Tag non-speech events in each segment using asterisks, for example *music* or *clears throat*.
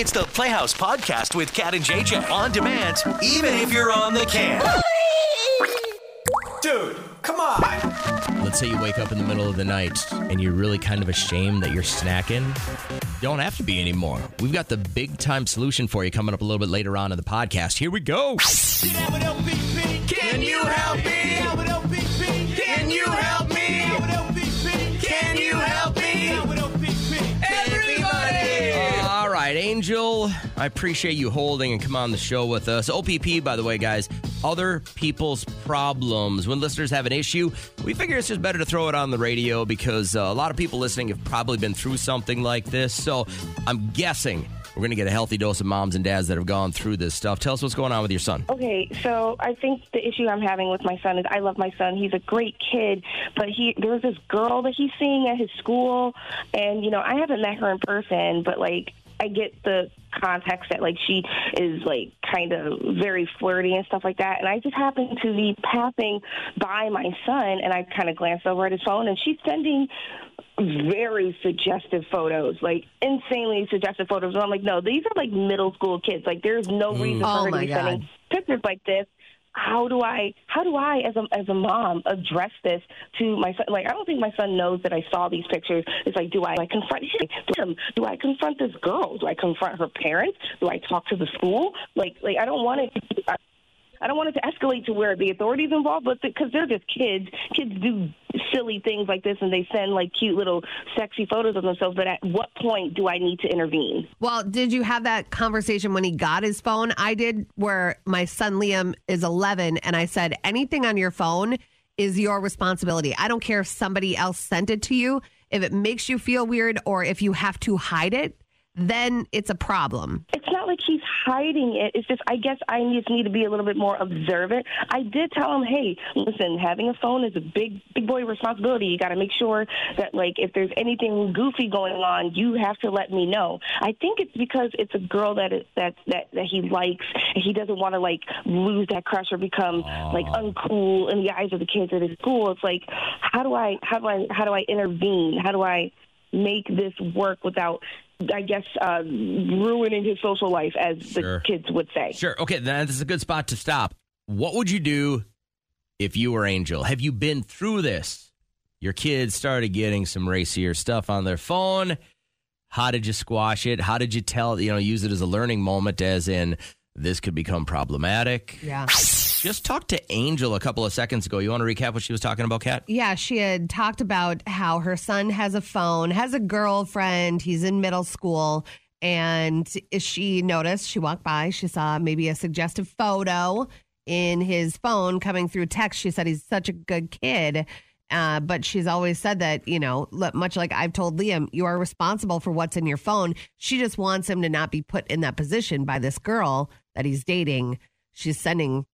It's the Playhouse Podcast with Cat and JJ on demand, even if you're on the can. Dude, come on. Let's say you wake up in the middle of the night and you're really kind of ashamed that you're snacking. Don't have to be anymore. We've got the big time solution for you coming up a little bit later on in the podcast. Here we go. Can you help me? I appreciate you holding and come on the show with us. OPP, by the way, guys, other people's problems. When listeners have an issue, we figure it's just better to throw it on the radio because uh, a lot of people listening have probably been through something like this. So I'm guessing we're going to get a healthy dose of moms and dads that have gone through this stuff. Tell us what's going on with your son. Okay, so I think the issue I'm having with my son is I love my son. He's a great kid, but he there's this girl that he's seeing at his school, and you know I haven't met her in person, but like I get the context that like she is like kind of very flirty and stuff like that, and I just happened to be passing by my son, and I kind of glanced over at his phone, and she's sending very suggestive photos, like insanely suggestive photos. And I'm like, no, these are like middle school kids. Like, there's no reason Oh, for her oh my to be God. sending pictures like this. How do I, how do I, as a as a mom, address this to my son? Like, I don't think my son knows that I saw these pictures. It's like, do I like confront him? Do I confront this girl? Do I confront her parents? Do I talk to the school? Like, like I don't want it. I, don't want it to escalate to where the authorities involved, but because they're just kids, kids do silly things like this, and they send like cute little sexy photos of themselves. But at what point do I need to intervene? Well, did you have that conversation when he got his phone? I did, where my son Liam is 11, and I said, anything on your phone is your responsibility. I don't care if somebody else sent it to you. If it makes you feel weird or if you have to hide it, then it's a problem. It's not like he's hiding it. It's just I guess I just need to be a little bit more observant. I did tell him, hey, listen, having a phone is a big big boy responsibility. You got to make sure that like if there's anything goofy going on, you have to let me know. I think it's because it's a girl that is, that that that he likes. And he doesn't want to like lose that crush or become like ah. uncool in the eyes of the kids at his school. It's like how do I how do I how do I intervene? How do I make this work without I guess uh, ruining his social life, as the kids would say. Sure. Okay, then this is a good spot to stop. What would you do if you were Angel? Have you been through this? Your kids started getting some racier stuff on their phone. How did you squash it? How did you tell, you know, use it as a learning moment, as in this could become problematic? Yeah. Just talked to Angel a couple of seconds ago. You want to recap what she was talking about, Kat? Yeah, she had talked about how her son has a phone, has a girlfriend, he's in middle school. And she noticed, she walked by, she saw maybe a suggestive photo in his phone coming through text. She said he's such a good kid. Uh, but she's always said that, you know, much like I've told Liam, you are responsible for what's in your phone. She just wants him to not be put in that position by this girl that he's dating. She's sending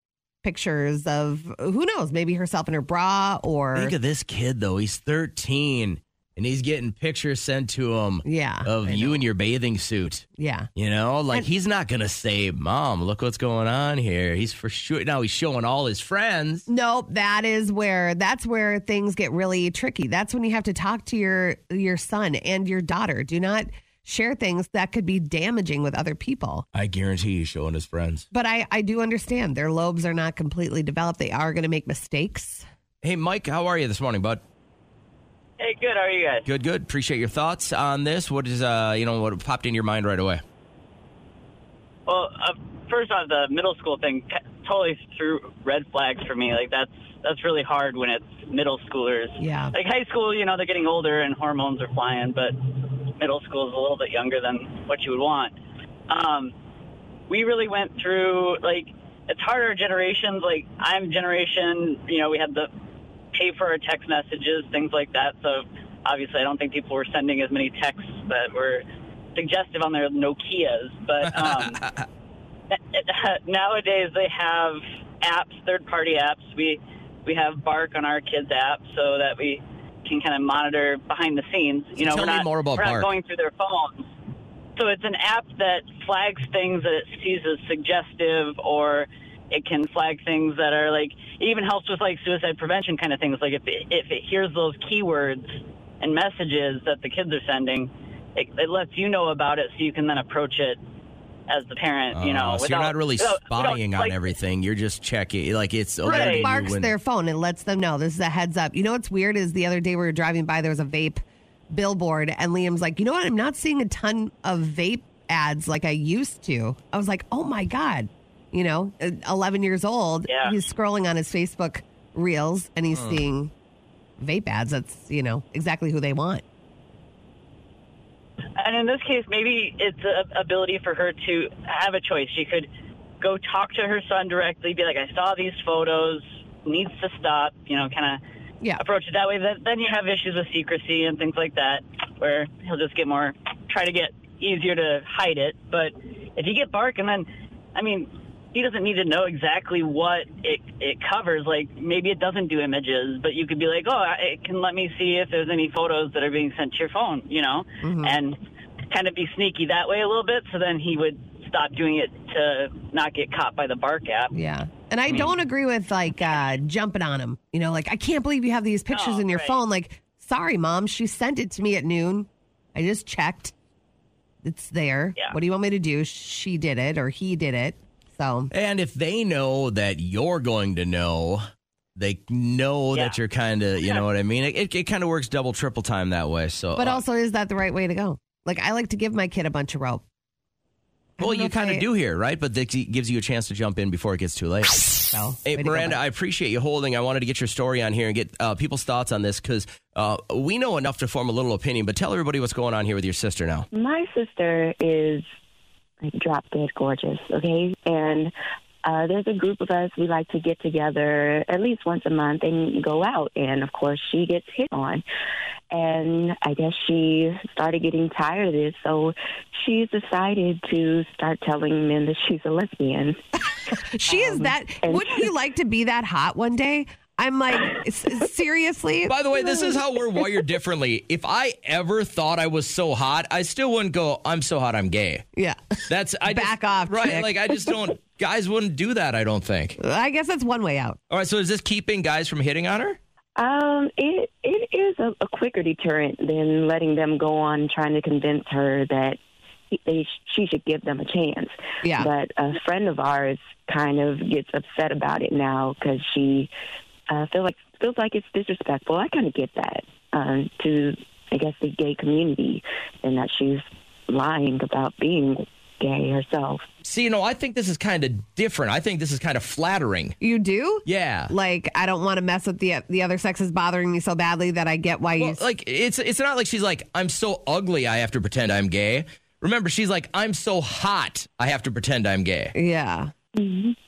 pictures of who knows, maybe herself in her bra or Think of this kid, though. He's 13 and he's getting pictures sent to him Yeah, of you in your bathing suit. yeah. You know, like And- he's not gonna say, "Mom, look what's going on here." He's for sure now he's showing all his friends. Nope, that is where that's where things get really tricky. That's when you have to talk to your your son and your daughter. Do not share things that could be damaging with other people. I guarantee he's showing his friends. But I I do understand their lobes are not completely developed. They are going to make mistakes. Hey, Mike, how are you this morning, bud? Hey, good. How are you guys? Good, good. Appreciate your thoughts on this. What is uh, you know, what popped in your mind right away? Well, uh, first off, the middle school thing t- totally threw red flags for me. Like that's that's really hard when it's middle schoolers. Yeah. Like high school, you know, they're getting older and hormones are flying, but middle school is a little bit younger than what you would want. Um, we really went through like it's harder generations. Like I'm generation, you know, we had the pay for our text messages, things like that. So obviously, I don't think people were sending as many texts that were suggestive on their Nokia's. But *laughs* um, *laughs* nowadays, they have apps, third-party apps. We we have Bark on our kids' app so that we can kind of monitor behind the scenes. You know, Tell we're me not more about we're Bark. not going through their phones. So it's an app that flags things that it sees as suggestive, or it can flag things that are like. It even helps with like suicide prevention kind of things. Like if it, if it hears those keywords and messages that the kids are sending, it, it lets you know about it, so you can then approach it as the parent. You know, Uh, so without, you're not really without- without, spying on like, everything. You're just checking. Like it's Right. alerting It you marks when- their phone and lets them know this is a heads up. You know what's weird is the other day we were driving by, there was a vape billboard, and Liam's like, you know what? I'm not seeing a ton of vape ads like I used to. I was like, oh my God. You know, uh, 11 years old. Yeah. He's scrolling on his Facebook reels and he's seeing vape ads. That's, you know, exactly who they want. And in this case, maybe it's an ability for her to have a choice. She could go talk to her son directly, be like, I saw these photos, needs to stop, you know, kind of Yeah. approach it that way. Then- Then you have issues with secrecy and things like that, where he'll just get more, try to get easier to hide it. But if you get bark and then, I mean, he doesn't need to know exactly what it, it covers. Like maybe it doesn't do images, but you could be like, oh, it can let me see if there's any photos that are being sent to your phone, you know, and kind of be sneaky that way a little bit. So then he would stop doing it to not get caught by the bark app. Yeah. And I don't agree with like uh, jumping on him. You know, like, I can't believe you have these pictures No, in your right. phone. Like, sorry, mom, she sent it to me at noon. I just checked. It's there. Yeah. What do you want me to do? She did it or he did it. So, And if they know that you're going to know, they know Yeah. that you're kind of, you know what I mean? It, it, it kind of works double, triple time that way. So, but uh, also, is that the right way to go? Like, I like to give my kid a bunch of rope. Well, you kind of do here, right? But that gives you a chance to jump in before it gets too late. So, Hey, way to go, Miranda. I appreciate you holding. I wanted to get your story on here and get uh, people's thoughts on this because uh, we know enough to form a little opinion. But tell everybody what's going on here with your sister now. My sister is like drop dead gorgeous, okay? And uh, there's a group of us. We like to get together at least once a month and go out. And of course, she gets hit on. And I guess she started getting tired of this. So she's decided to start telling men that she's a lesbian. *laughs* she is that. Wouldn't you like to be that hot one day? I'm like, seriously? By the way, this is how we're wired differently. If I ever thought I was so hot, I still wouldn't go, I'm so hot, I'm gay. Yeah. That's I just- Back off, right? chick. Like I just don't. Guys wouldn't do that. I don't think. I guess that's one way out. All right. So is this keeping guys from hitting on her? Um, it it is a, a quicker deterrent than letting them go on trying to convince her that they, she should give them a chance. Yeah. But a friend of ours kind of gets upset about it now because she uh, feel like feels like it's disrespectful. I kind of get that um, to I guess the gay community and that she's lying about being gay herself. See, you know, I think this is kind of different. I think this is kind of flattering. You do? Yeah. Like, I don't want to mess with the the other sex is bothering me so badly that I get why you. Like it's it's not like she's like I'm so ugly I have to pretend I'm gay. Remember, she's like I'm so hot I have to pretend I'm gay. yeah.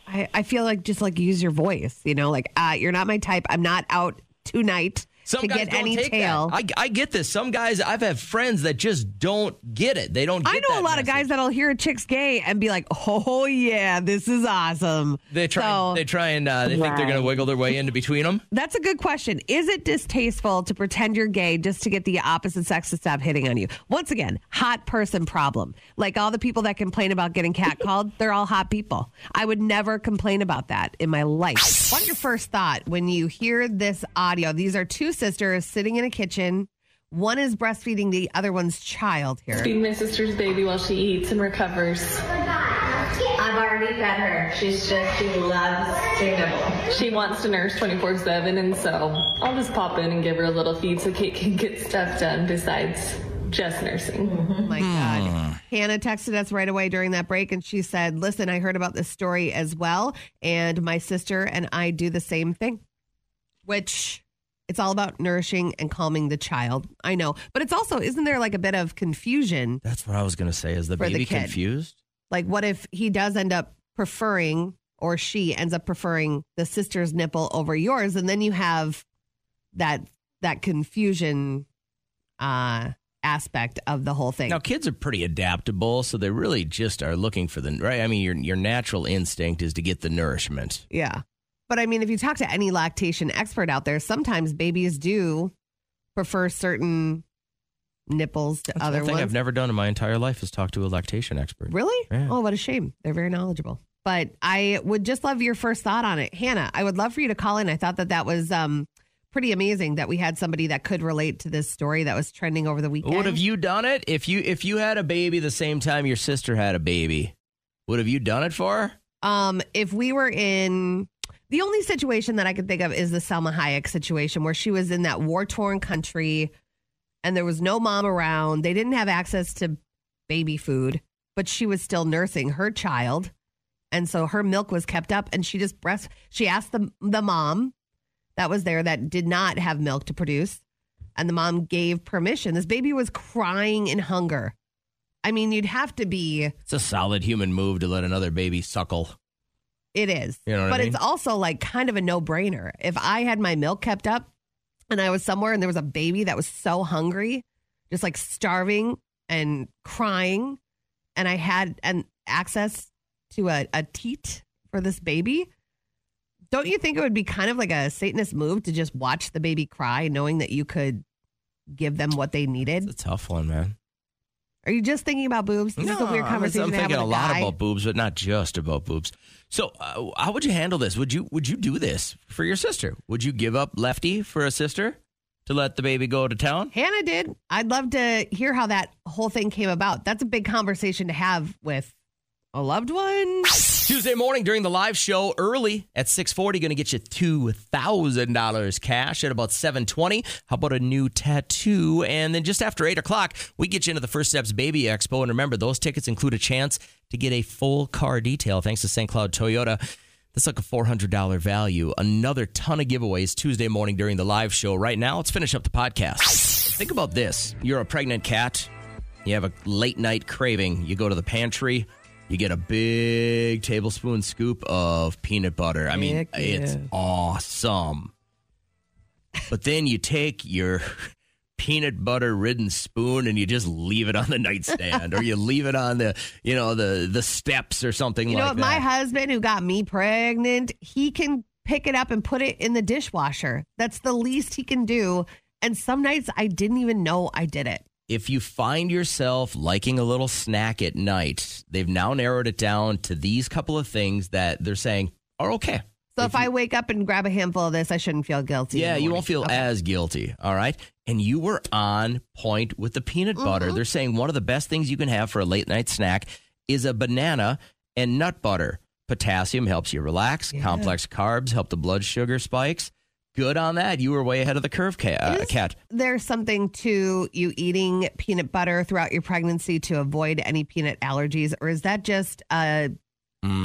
I, I feel like just like use your voice, you know, like uh, you're not my type. I'm not out tonight Some to guys get don't any take tail. that. I, I get this. Some guys I've had friends that just don't get it. They don't. Get it. I know a that lot of guys that'll hear a chick's gay and be like, "Oh yeah, this is awesome." They try. So- they try and uh, they think they're going to wiggle their way into between them. That's a good question. Is it distasteful to pretend you're gay just to get the opposite sex to stop hitting on you? Once again, hot person problem. Like all the people that complain about getting catcalled, they're all hot people. I would never complain about that in my life. What's your first thought when you hear this audio? These are two sisters sitting in a kitchen. One is breastfeeding the other one's child here. Feed my sister's baby while she eats and recovers. I've already fed her. She's just, she loves to nibble. She wants to nurse 24 7, and so I'll just pop in and give her a little feed so Kate can get stuff done besides just nursing. Oh my hmm. God. Hannah texted us right away during that break and she said, Listen, I heard about this story as well. And my sister and I do the same thing, which it's all about nourishing and calming the child. I know. But it's also, isn't there like a bit of confusion? That's what I was going to say. Is the For the baby confused? Like, what if he does end up preferring or she ends up preferring the sister's nipple over yours? And then you have that that confusion uh aspect of the whole thing. Now, kids are pretty adaptable, so they really just are looking for the right. I mean, your your natural instinct is to get the nourishment. Yeah. But I mean, if you talk to any lactation expert out there, sometimes babies do prefer certain nipples to That's other one thing ones. I've never done in my entire life is talk to a lactation expert. Really? Yeah. Oh, what a shame. They're very knowledgeable. But I would just love your first thought on it. Hannah, I would love for you to call in. I thought that that was um, pretty amazing that we had somebody that could relate to this story that was trending over the weekend. Would have you done it if you if you had a baby the same time your sister had a baby? Would have you done it for her? Um, if we were in the only situation that I could think of is the Salma Hayek situation where she was in that war torn country and there was no mom around. They didn't have access to baby food, but she was still nursing her child. And so her milk was kept up and she just breast she asked the the mom that was there that did not have milk to produce and the mom gave permission. This baby was crying in hunger. I mean, you'd have to be It's a solid human move to let another baby suckle. It is. You know what I but mean? it's also like kind of a no brainer. If I had my milk kept up and I was somewhere and there was a baby that was so hungry, just like starving and crying, and I had an access to a, a teat for this baby, don't you think it would be kind of like a Satanist move to just watch the baby cry, knowing that you could give them what they needed? It's a tough one, man. Are you just thinking about boobs? This is a weird conversation I'm to have thinking a a lot guy. about boobs, but not just about boobs. So, uh, how would you handle this? Would you would you do this for your sister? Would you give up Lefty for a sister to let the baby go to town? Hannah did. I'd love to hear how that whole thing came about. That's a big conversation to have with a loved one. Tuesday morning during the live show early at 640 going to get you $2,000 cash at about 720. How about a new tattoo? And then just after 8 o'clock, we get you into the First Steps Baby Expo. And remember, those tickets include a chance to get a full car detail thanks to St. Cloud Toyota. That's like a $400 value. Another ton of giveaways Tuesday morning during the live show. Right now, let's finish up the podcast. Think about this. You're a pregnant cat. You have a late night craving. You go to the pantry. You get a big tablespoon scoop of peanut butter. I mean, Heck it's yeah. awesome. But then you take your *laughs* peanut butter ridden spoon and you just leave it on the nightstand or you *laughs* leave it on the, you know, the the steps or something You know like what? that. My husband, who got me pregnant, he can pick it up and put it in the dishwasher. That's the least he can do. And some nights I didn't even know I did it. If you find yourself liking a little snack at night, they've now narrowed it down to these couple of things that they're saying are okay. So if, I wake up and grab a handful of this, I shouldn't feel guilty. Yeah, you won't feel Okay. as guilty. All right. And you were on point with the peanut Mm-hmm. butter. They're saying one of the best things you can have for a late night snack is a banana and nut butter. Potassium helps you relax. Yeah. Complex carbs help the blood sugar spikes. Good on that. You were way ahead of the curve, ca- uh, cat. There's something to you eating peanut butter throughout your pregnancy to avoid any peanut allergies, or is that just a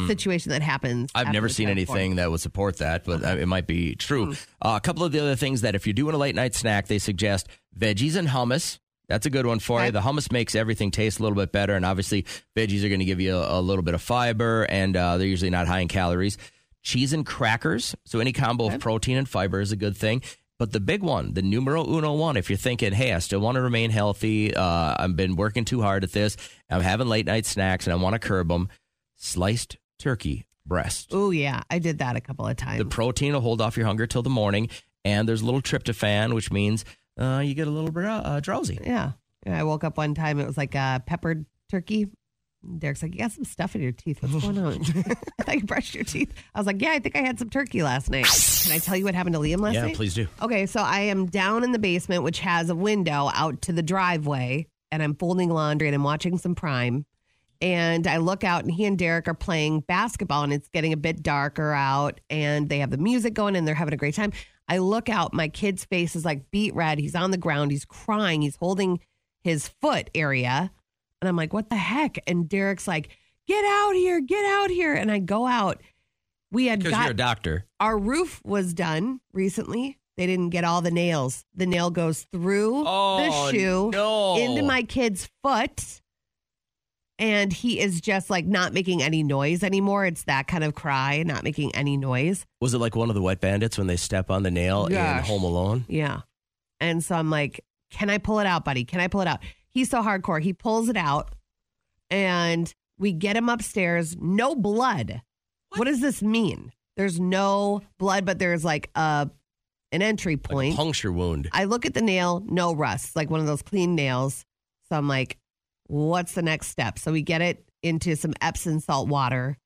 situation that happens? I've never seen anything that would support that, but uh, it might be true. Hmm. Uh, a couple of the other things that if you're doing a late night snack, they suggest veggies and hummus. That's a good one for Okay. you. The hummus makes everything taste a little bit better, and obviously veggies are going to give you a, a little bit of fiber, and uh, they're usually not high in calories. Cheese and crackers, so any combo of protein and fiber is a good thing. But the big one, the numero uno one, if you're thinking, hey, I still want to remain healthy, uh, I've been working too hard at this, I'm having late night snacks, and I want to curb them, sliced turkey breast. Oh yeah, I did that a couple of times. The protein will hold off your hunger till the morning, and there's a little tryptophan, which means uh, you get a little bit uh, drowsy. Yeah. Yeah, I woke up one time. It was like a peppered turkey. Derek's like, You got some stuff in your teeth. What's *laughs* going on? *laughs* I thought you brushed your teeth. I was like, Yeah, I think I had some turkey last night. Can I tell you what happened to Liam last night? Yeah, night? please do. Okay, so I am down in the basement, which has a window out to the driveway, and I'm folding laundry and I'm watching some Prime. And I look out, and he and Derek are playing basketball, and it's getting a bit darker out, and they have the music going, and they're having a great time. I look out, my kid's face is like beet red. He's on the ground, he's crying, he's holding his foot area. And I'm like, what the heck? And Derek's like, get out here, get out here. And I go out. We had Because got you're a doctor. our roof was done recently. They didn't get all the nails. The nail goes through Oh, the shoe no. into my kid's foot. And he is just like not making any noise anymore. It's that kind of cry, not making any noise. Was it like one of the wet bandits when they step on the nail in Home Alone? Yeah. And so I'm like, can I pull it out, buddy? Can I pull it out? He's so hardcore. He pulls it out and we get him upstairs. No blood. What, does this mean? There's no blood, but there's like a an entry Like a point. puncture wound. I look at the nail, no rust, like one of those clean nails. So I'm like, what's the next step? So we get it into some Epsom salt water,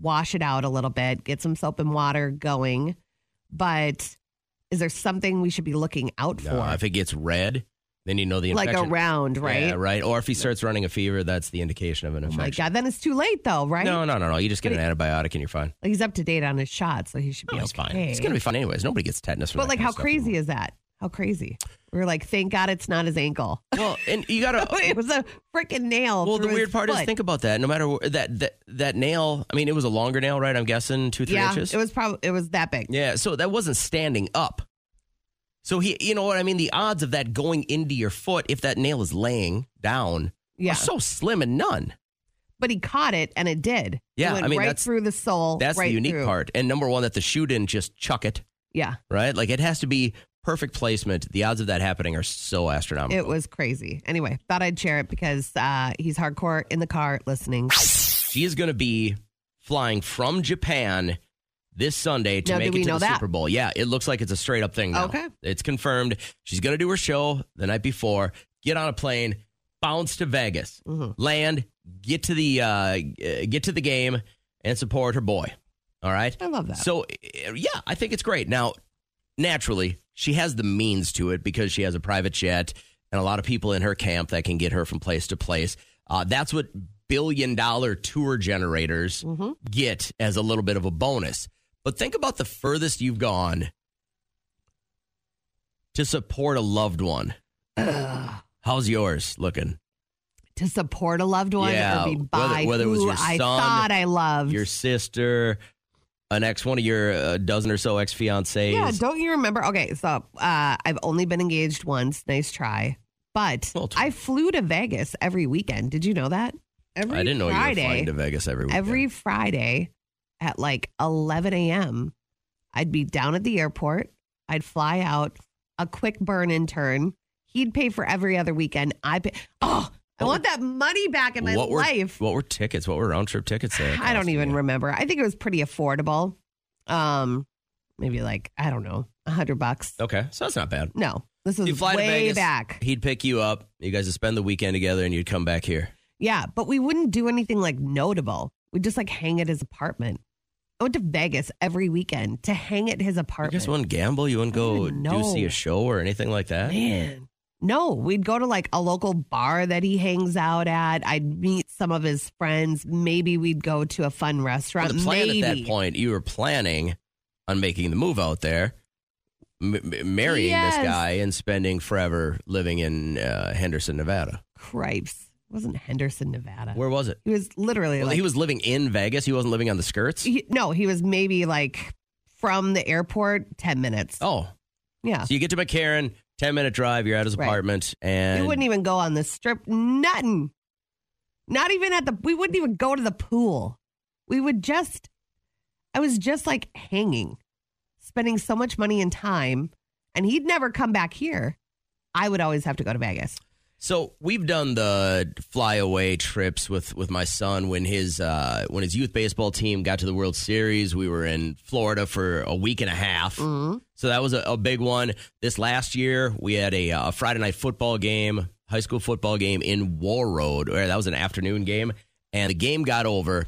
wash it out a little bit, get some soap and water going. But is there something we should be looking out No, for? if it gets red, Then you know the like around, right? Yeah, right. Or if he starts running a fever, that's the indication of an Oh infection. my God. Then it's too late, though, right? No, no, no, no. You just get But an antibiotic and you're fine. He's up to date on his shot, so he should be Oh, it's okay. fine. It's gonna be fine anyways. Nobody gets tetanus from But like, how crazy anymore. is that? How crazy? We are like, thank God it's not his ankle. *laughs* Well, and you gotta. *laughs* it was a freaking nail. Well, the weird part is think about that. No matter wh- that that that nail. I mean, it was a longer nail, right? I'm guessing two three yeah, inches. it was probably it was that big. Yeah, so that wasn't standing up. So he, you know what I mean? The odds of that going into your foot if that nail is laying down Yeah. are so slim and none. But he caught it, and it did. It Yeah, went I mean, right that's- through the sole. That's right the unique through. part. And number one, that the shoe didn't just chuck it, Yeah, right? Like it has to be perfect placement. The odds of that happening are so astronomical. it was crazy. Anyway, thought I'd share it because uh, he's hardcore in the car listening. She is going to be flying from Japan this Sunday to Now, make it to the that? Super Bowl. Yeah, it looks like it's a straight up thing now. Okay. It's confirmed. She's going to do her show the night before, get on a plane, bounce to Vegas, Mm-hmm. land, get to the uh, get to the game and support her boy. All right? I love that. So, yeah, I think it's great. Now, naturally, she has the means to it because she has a private jet and a lot of people in her camp that can get her from place to place. Uh, that's what billion dollar tour generators Mm-hmm. get as a little bit of a bonus. But think about the furthest you've gone to support a loved one. How's yours looking? to support a loved one Yeah, or be whether- by whether it was your I thought I loved. Your sister, an ex, one of your uh, dozen or so ex fiancés. yeah, don't you remember? Okay, so uh, I've only been engaged once. Nice try. But Well, I flew to Vegas every weekend. Did you know that? Every I didn't know Friday, you were flying to Vegas every weekend. Every Friday at like 11 a.m., I'd be down at the airport. I'd fly out, a quick burn in turn. He'd pay for every other weekend. I pay. Oh, I What want that money back in my what were, life. What were tickets? What were round trip tickets there? I don't even remember. I think it was pretty affordable. Um, maybe like I don't know, a hundred bucks. Okay, so that's not bad. No, this was You fly to way Vegas, back. He'd pick you up. You guys would spend the weekend together, and you'd come back here. Yeah, but we wouldn't do anything like notable. We'd just like hang at his apartment. I went to Vegas every weekend to hang at his apartment. You guys wouldn't gamble. You wouldn't go even do see a show or anything like that. Man. No, we'd go to like a local bar that he hangs out at. I'd meet some of his friends. Maybe we'd go to a fun Well, restaurant. the plan Maybe. at that point, you were planning on making the move out there, m- m- marrying Yes. this guy, and spending forever living in uh, Henderson, Nevada. Cripes. It wasn't Henderson, Nevada. Where was it? he was literally Well, like he was living in Vegas. He wasn't living on the skirts. he- no, he was maybe like from the airport 10 minutes. Oh, Yeah. so you get to McCarran, ten minute drive. You're at his Right. apartment, and We wouldn't even go on the strip. Nothing. Not even at the, we wouldn't even go to the pool. We would just, I was just like hanging, spending so much money and time. And he'd never come back here. I would always have to go to Vegas. So we've done the flyaway trips with with my son when his uh, when his youth baseball team got to the World Series. We were in Florida for a week and a half, Mm-hmm. so that was a, a big one. This last year, we had a, uh Friday night football game, high school football game in Warroad. Or that was an afternoon game, and the game got over.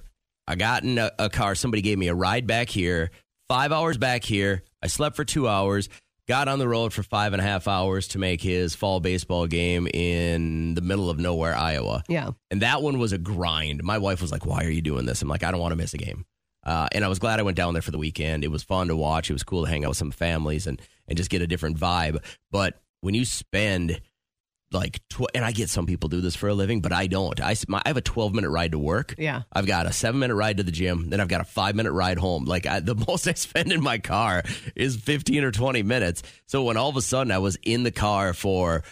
I got in a, a car. Somebody gave me a ride back here. Five hours back here. I slept for two hours got on the road for five and a half hours to make his fall baseball game in the middle of nowhere, Iowa. Yeah. And that one was a grind. My wife was like, Why are you doing this? I'm like, I don't want to miss a game. Uh, and I was glad I went down there for the weekend. It was fun to watch. It was cool to hang out with some families and, and just get a different vibe. But when you spend like, tw- and I get some people do this for a living, but I don't. I, my, I have a 12 minute ride to work. Yeah. I've got a seven minute ride to the gym, then I've got a five minute ride home. Like I, the *laughs* most I spend in my car is 15 or 20 minutes. So when all of a sudden I was in the car for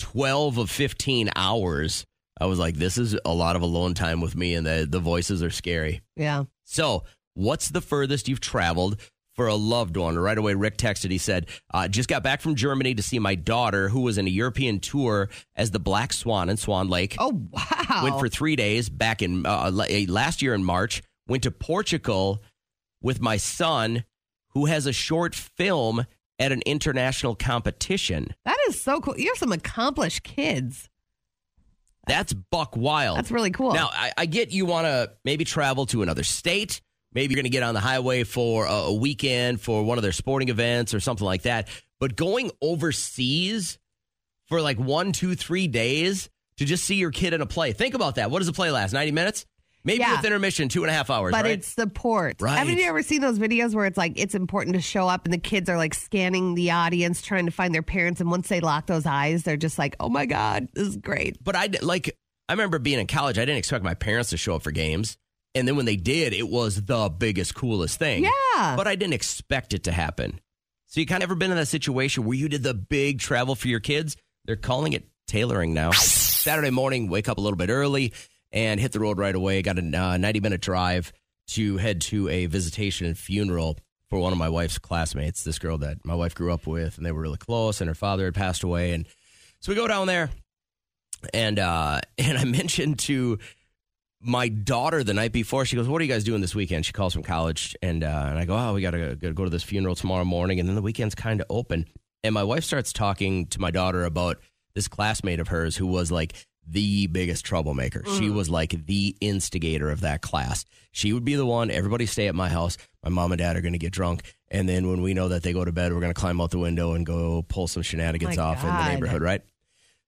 12 of 15 hours, I was like, this is a lot of alone time with me, and the, the voices are scary. Yeah. So, what's the furthest you've traveled for a loved one? Right away, Rick texted. He said, uh, Just got back from Germany to see my daughter, who was in a European tour as the Black Swan in Swan Lake. Oh, wow. Went for three days back in uh, last year in March. Went to Portugal with my son, who has a short film at an international competition. that is so cool. You have some accomplished kids. That's buck wild. That's really cool. Now, I, I get you want to maybe travel to another state. Maybe you're going to get on the highway for a, weekend for one of their sporting events or something like that. But going overseas for like one, two, three days to just see your kid in a play. Think about that. What does a play last? 90 minutes? Maybe Yeah. with intermission, two and a half hours, But right? it's support. Right. Haven't you ever seen those videos where it's like it's important to show up and the kids are like scanning the audience trying to find their parents and once they lock those eyes, they're just like, "Oh my god, this is great." but I like I remember being in college. I didn't expect my parents to show up for games, and then when they did, it was the biggest, coolest thing. Yeah. but I didn't expect it to happen. So you kind of ever been in that situation where you did the big travel for your kids? They're calling it tailoring now. Saturday morning, wake up a little bit early and hit the road right away. Got a uh, ninety minute drive to head to a visitation and funeral for one of my wife's classmates. This girl that my wife grew up with, and they were really close. And her father had passed away, and so we go down there and uh *laughs* and I mentioned to my daughter the night before. She goes, "What are you guys doing this weekend?" She calls from college, and uh, and I go, "Oh, we got to go, go to this funeral tomorrow morning, and then the weekend's kind of open." And my wife starts talking to my daughter about this classmate of hers who was like the biggest troublemaker. She was like the instigator of that class. She would be the one. Everybody stay at my house. My mom and dad are going to get drunk, and then when we know that they go to bed, we're going to climb out the window and go pull some shenanigans My off in the neighborhood, right?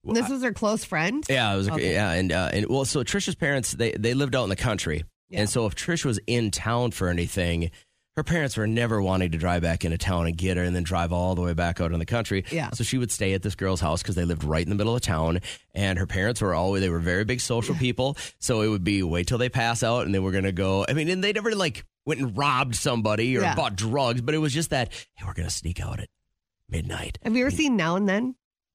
This was her close friend. Yeah, it was. Okay. Yeah, and uh, and well, so Trisha's parents they they lived out in the country, Yeah. and so if Trish was in town for anything, her parents were never wanting to drive back into town and get her, and then drive all the way back out in the country. Yeah. So she would stay at this girl's house because they lived right in the middle of town, and her parents were always they were very big social people. So it would be wait till they pass out, and then we're gonna go. I mean, and they never like went and robbed somebody or Yeah. bought drugs, but it was just that hey, we're gonna sneak out at midnight. Have you ever seen Now and Then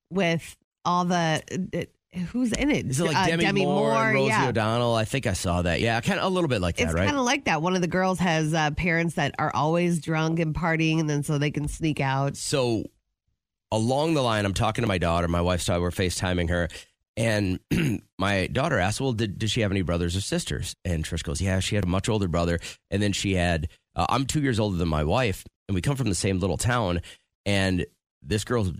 with all the uh, who's in it? Is it like Uh, Demi, Moore, and Rosie yeah. O'Donnell? I think I saw that. Yeah, kind of a little bit like that, It's right? kind of like that. One of the girls has uh, parents that are always drunk and partying, and then so they can sneak out. so along the line, I'm talking to my daughter. My wife's talking, we're FaceTiming her. And *clears throat* my daughter asked, Well, did, did she have any brothers or sisters? And Trish goes, Yeah, she had a much older brother. And then she had, uh, I'm two years older than my wife, and we come from the same little town. And this girl's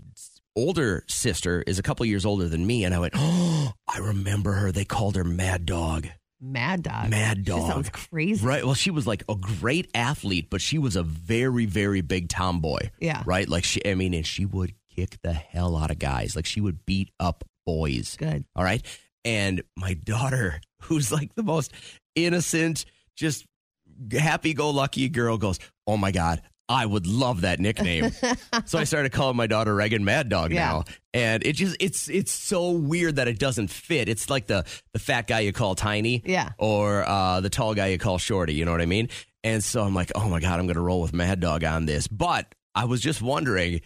older sister is a couple years older than me. And I went, Oh, I remember her. They called her Mad Dog. Mad dog. Mad She Dog. sounds crazy. Right. Well, she was like a great athlete, but she was a very, very big tomboy. Yeah. Right. Like she, I mean, and she would kick the hell out of guys. Like she would beat up boys. Good. All right. And my daughter, *laughs* who's like the most innocent, just happy go lucky girl, goes, Oh my God, I would love that nickname. *laughs* so I started calling my daughter Reagan Mad Dog Yeah. now. And it just it's it's so weird that it doesn't fit. It's like the the fat guy you call tiny. Yeah. Or uh, the tall guy you call shorty, you know what I mean? And so I'm like, oh my God, I'm gonna roll with Mad Dog on this. But I was just wondering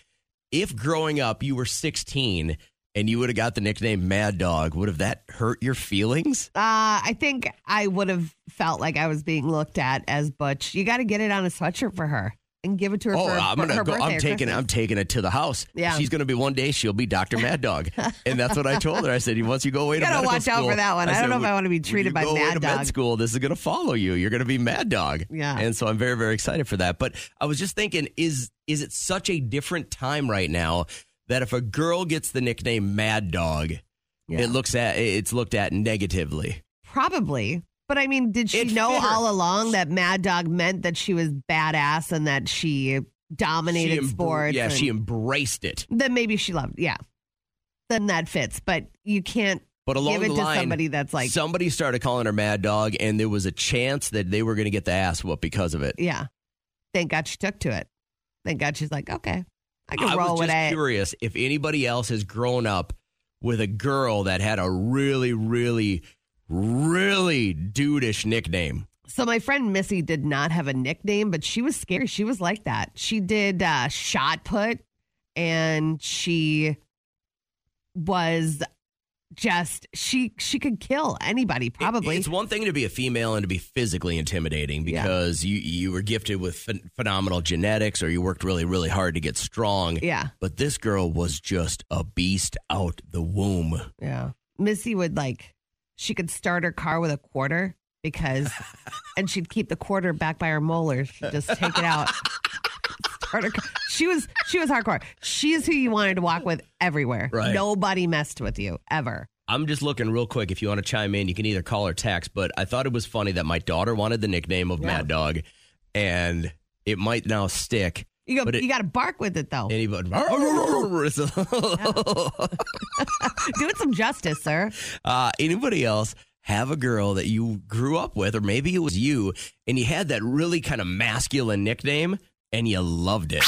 if growing up you were 16 and you would have got the nickname Mad Dog, would have that hurt your feelings? Uh, I think I would have felt like I was being looked at as Butch. You got to get it on a sweatshirt for her and give it to her. Oh, for, I'm gonna her go. I'm taking. I'm taking it to the house. Yeah. she's gonna be one day. She'll be Doctor Mad Dog, *laughs* and that's what I told her. I said, once you go away to gotta watch out school- for that one. I don't said, know if I wanna be when treated you by Mad to Dog. Med school, this is gonna follow you. You're gonna be Mad Dog. Yeah. and so I'm very, very excited for that. But I was just thinking, is is it such a different time right now that if a girl gets the nickname Mad Dog, Yeah. it looks at it's looked at negatively. Probably. But I mean, did she It know all along that Mad Dog meant that she was badass and that she dominated She embr- sports? Yeah, she embraced it. then maybe she loved. Yeah, then that fits. But you can't But along give it the to line, somebody that's like, somebody started calling her Mad Dog, and there was a chance that they were going to get the ass whooped because of it. yeah. Thank God she took to it. Thank God she's like, okay, I can I roll was with just it. curious if anybody else has grown up with a girl that had a really, really, really dudeish nickname. So my friend Missy did not have a nickname, but she was scary. She was like that. She did uh, shot put, and she was just she she could kill anybody probably. It's one thing to be a female and to be physically intimidating Yeah. because you you were gifted with phen- phenomenal genetics or you worked really, really hard to get strong. yeah, But this girl was just a beast out the womb. yeah. Missy would like she could start her car with a quarter because, *laughs* and she'd keep the quarter back by her molars. She'd just take it out. Start her car. She was she was hardcore. She's who you wanted to walk with everywhere. Right. Nobody messed with you ever. I'm just looking real quick. If you want to chime in, you can either call or text. But I thought it was funny that my daughter wanted the nickname of Yeah. Mad Dog, and it might now stick You got But it- you got to bark with it though. Anybody? *laughs* *laughs* Do it some justice, sir. uh, anybody else have a girl that you grew up with, or maybe it was you, and you had that really kind of masculine nickname, and you loved it.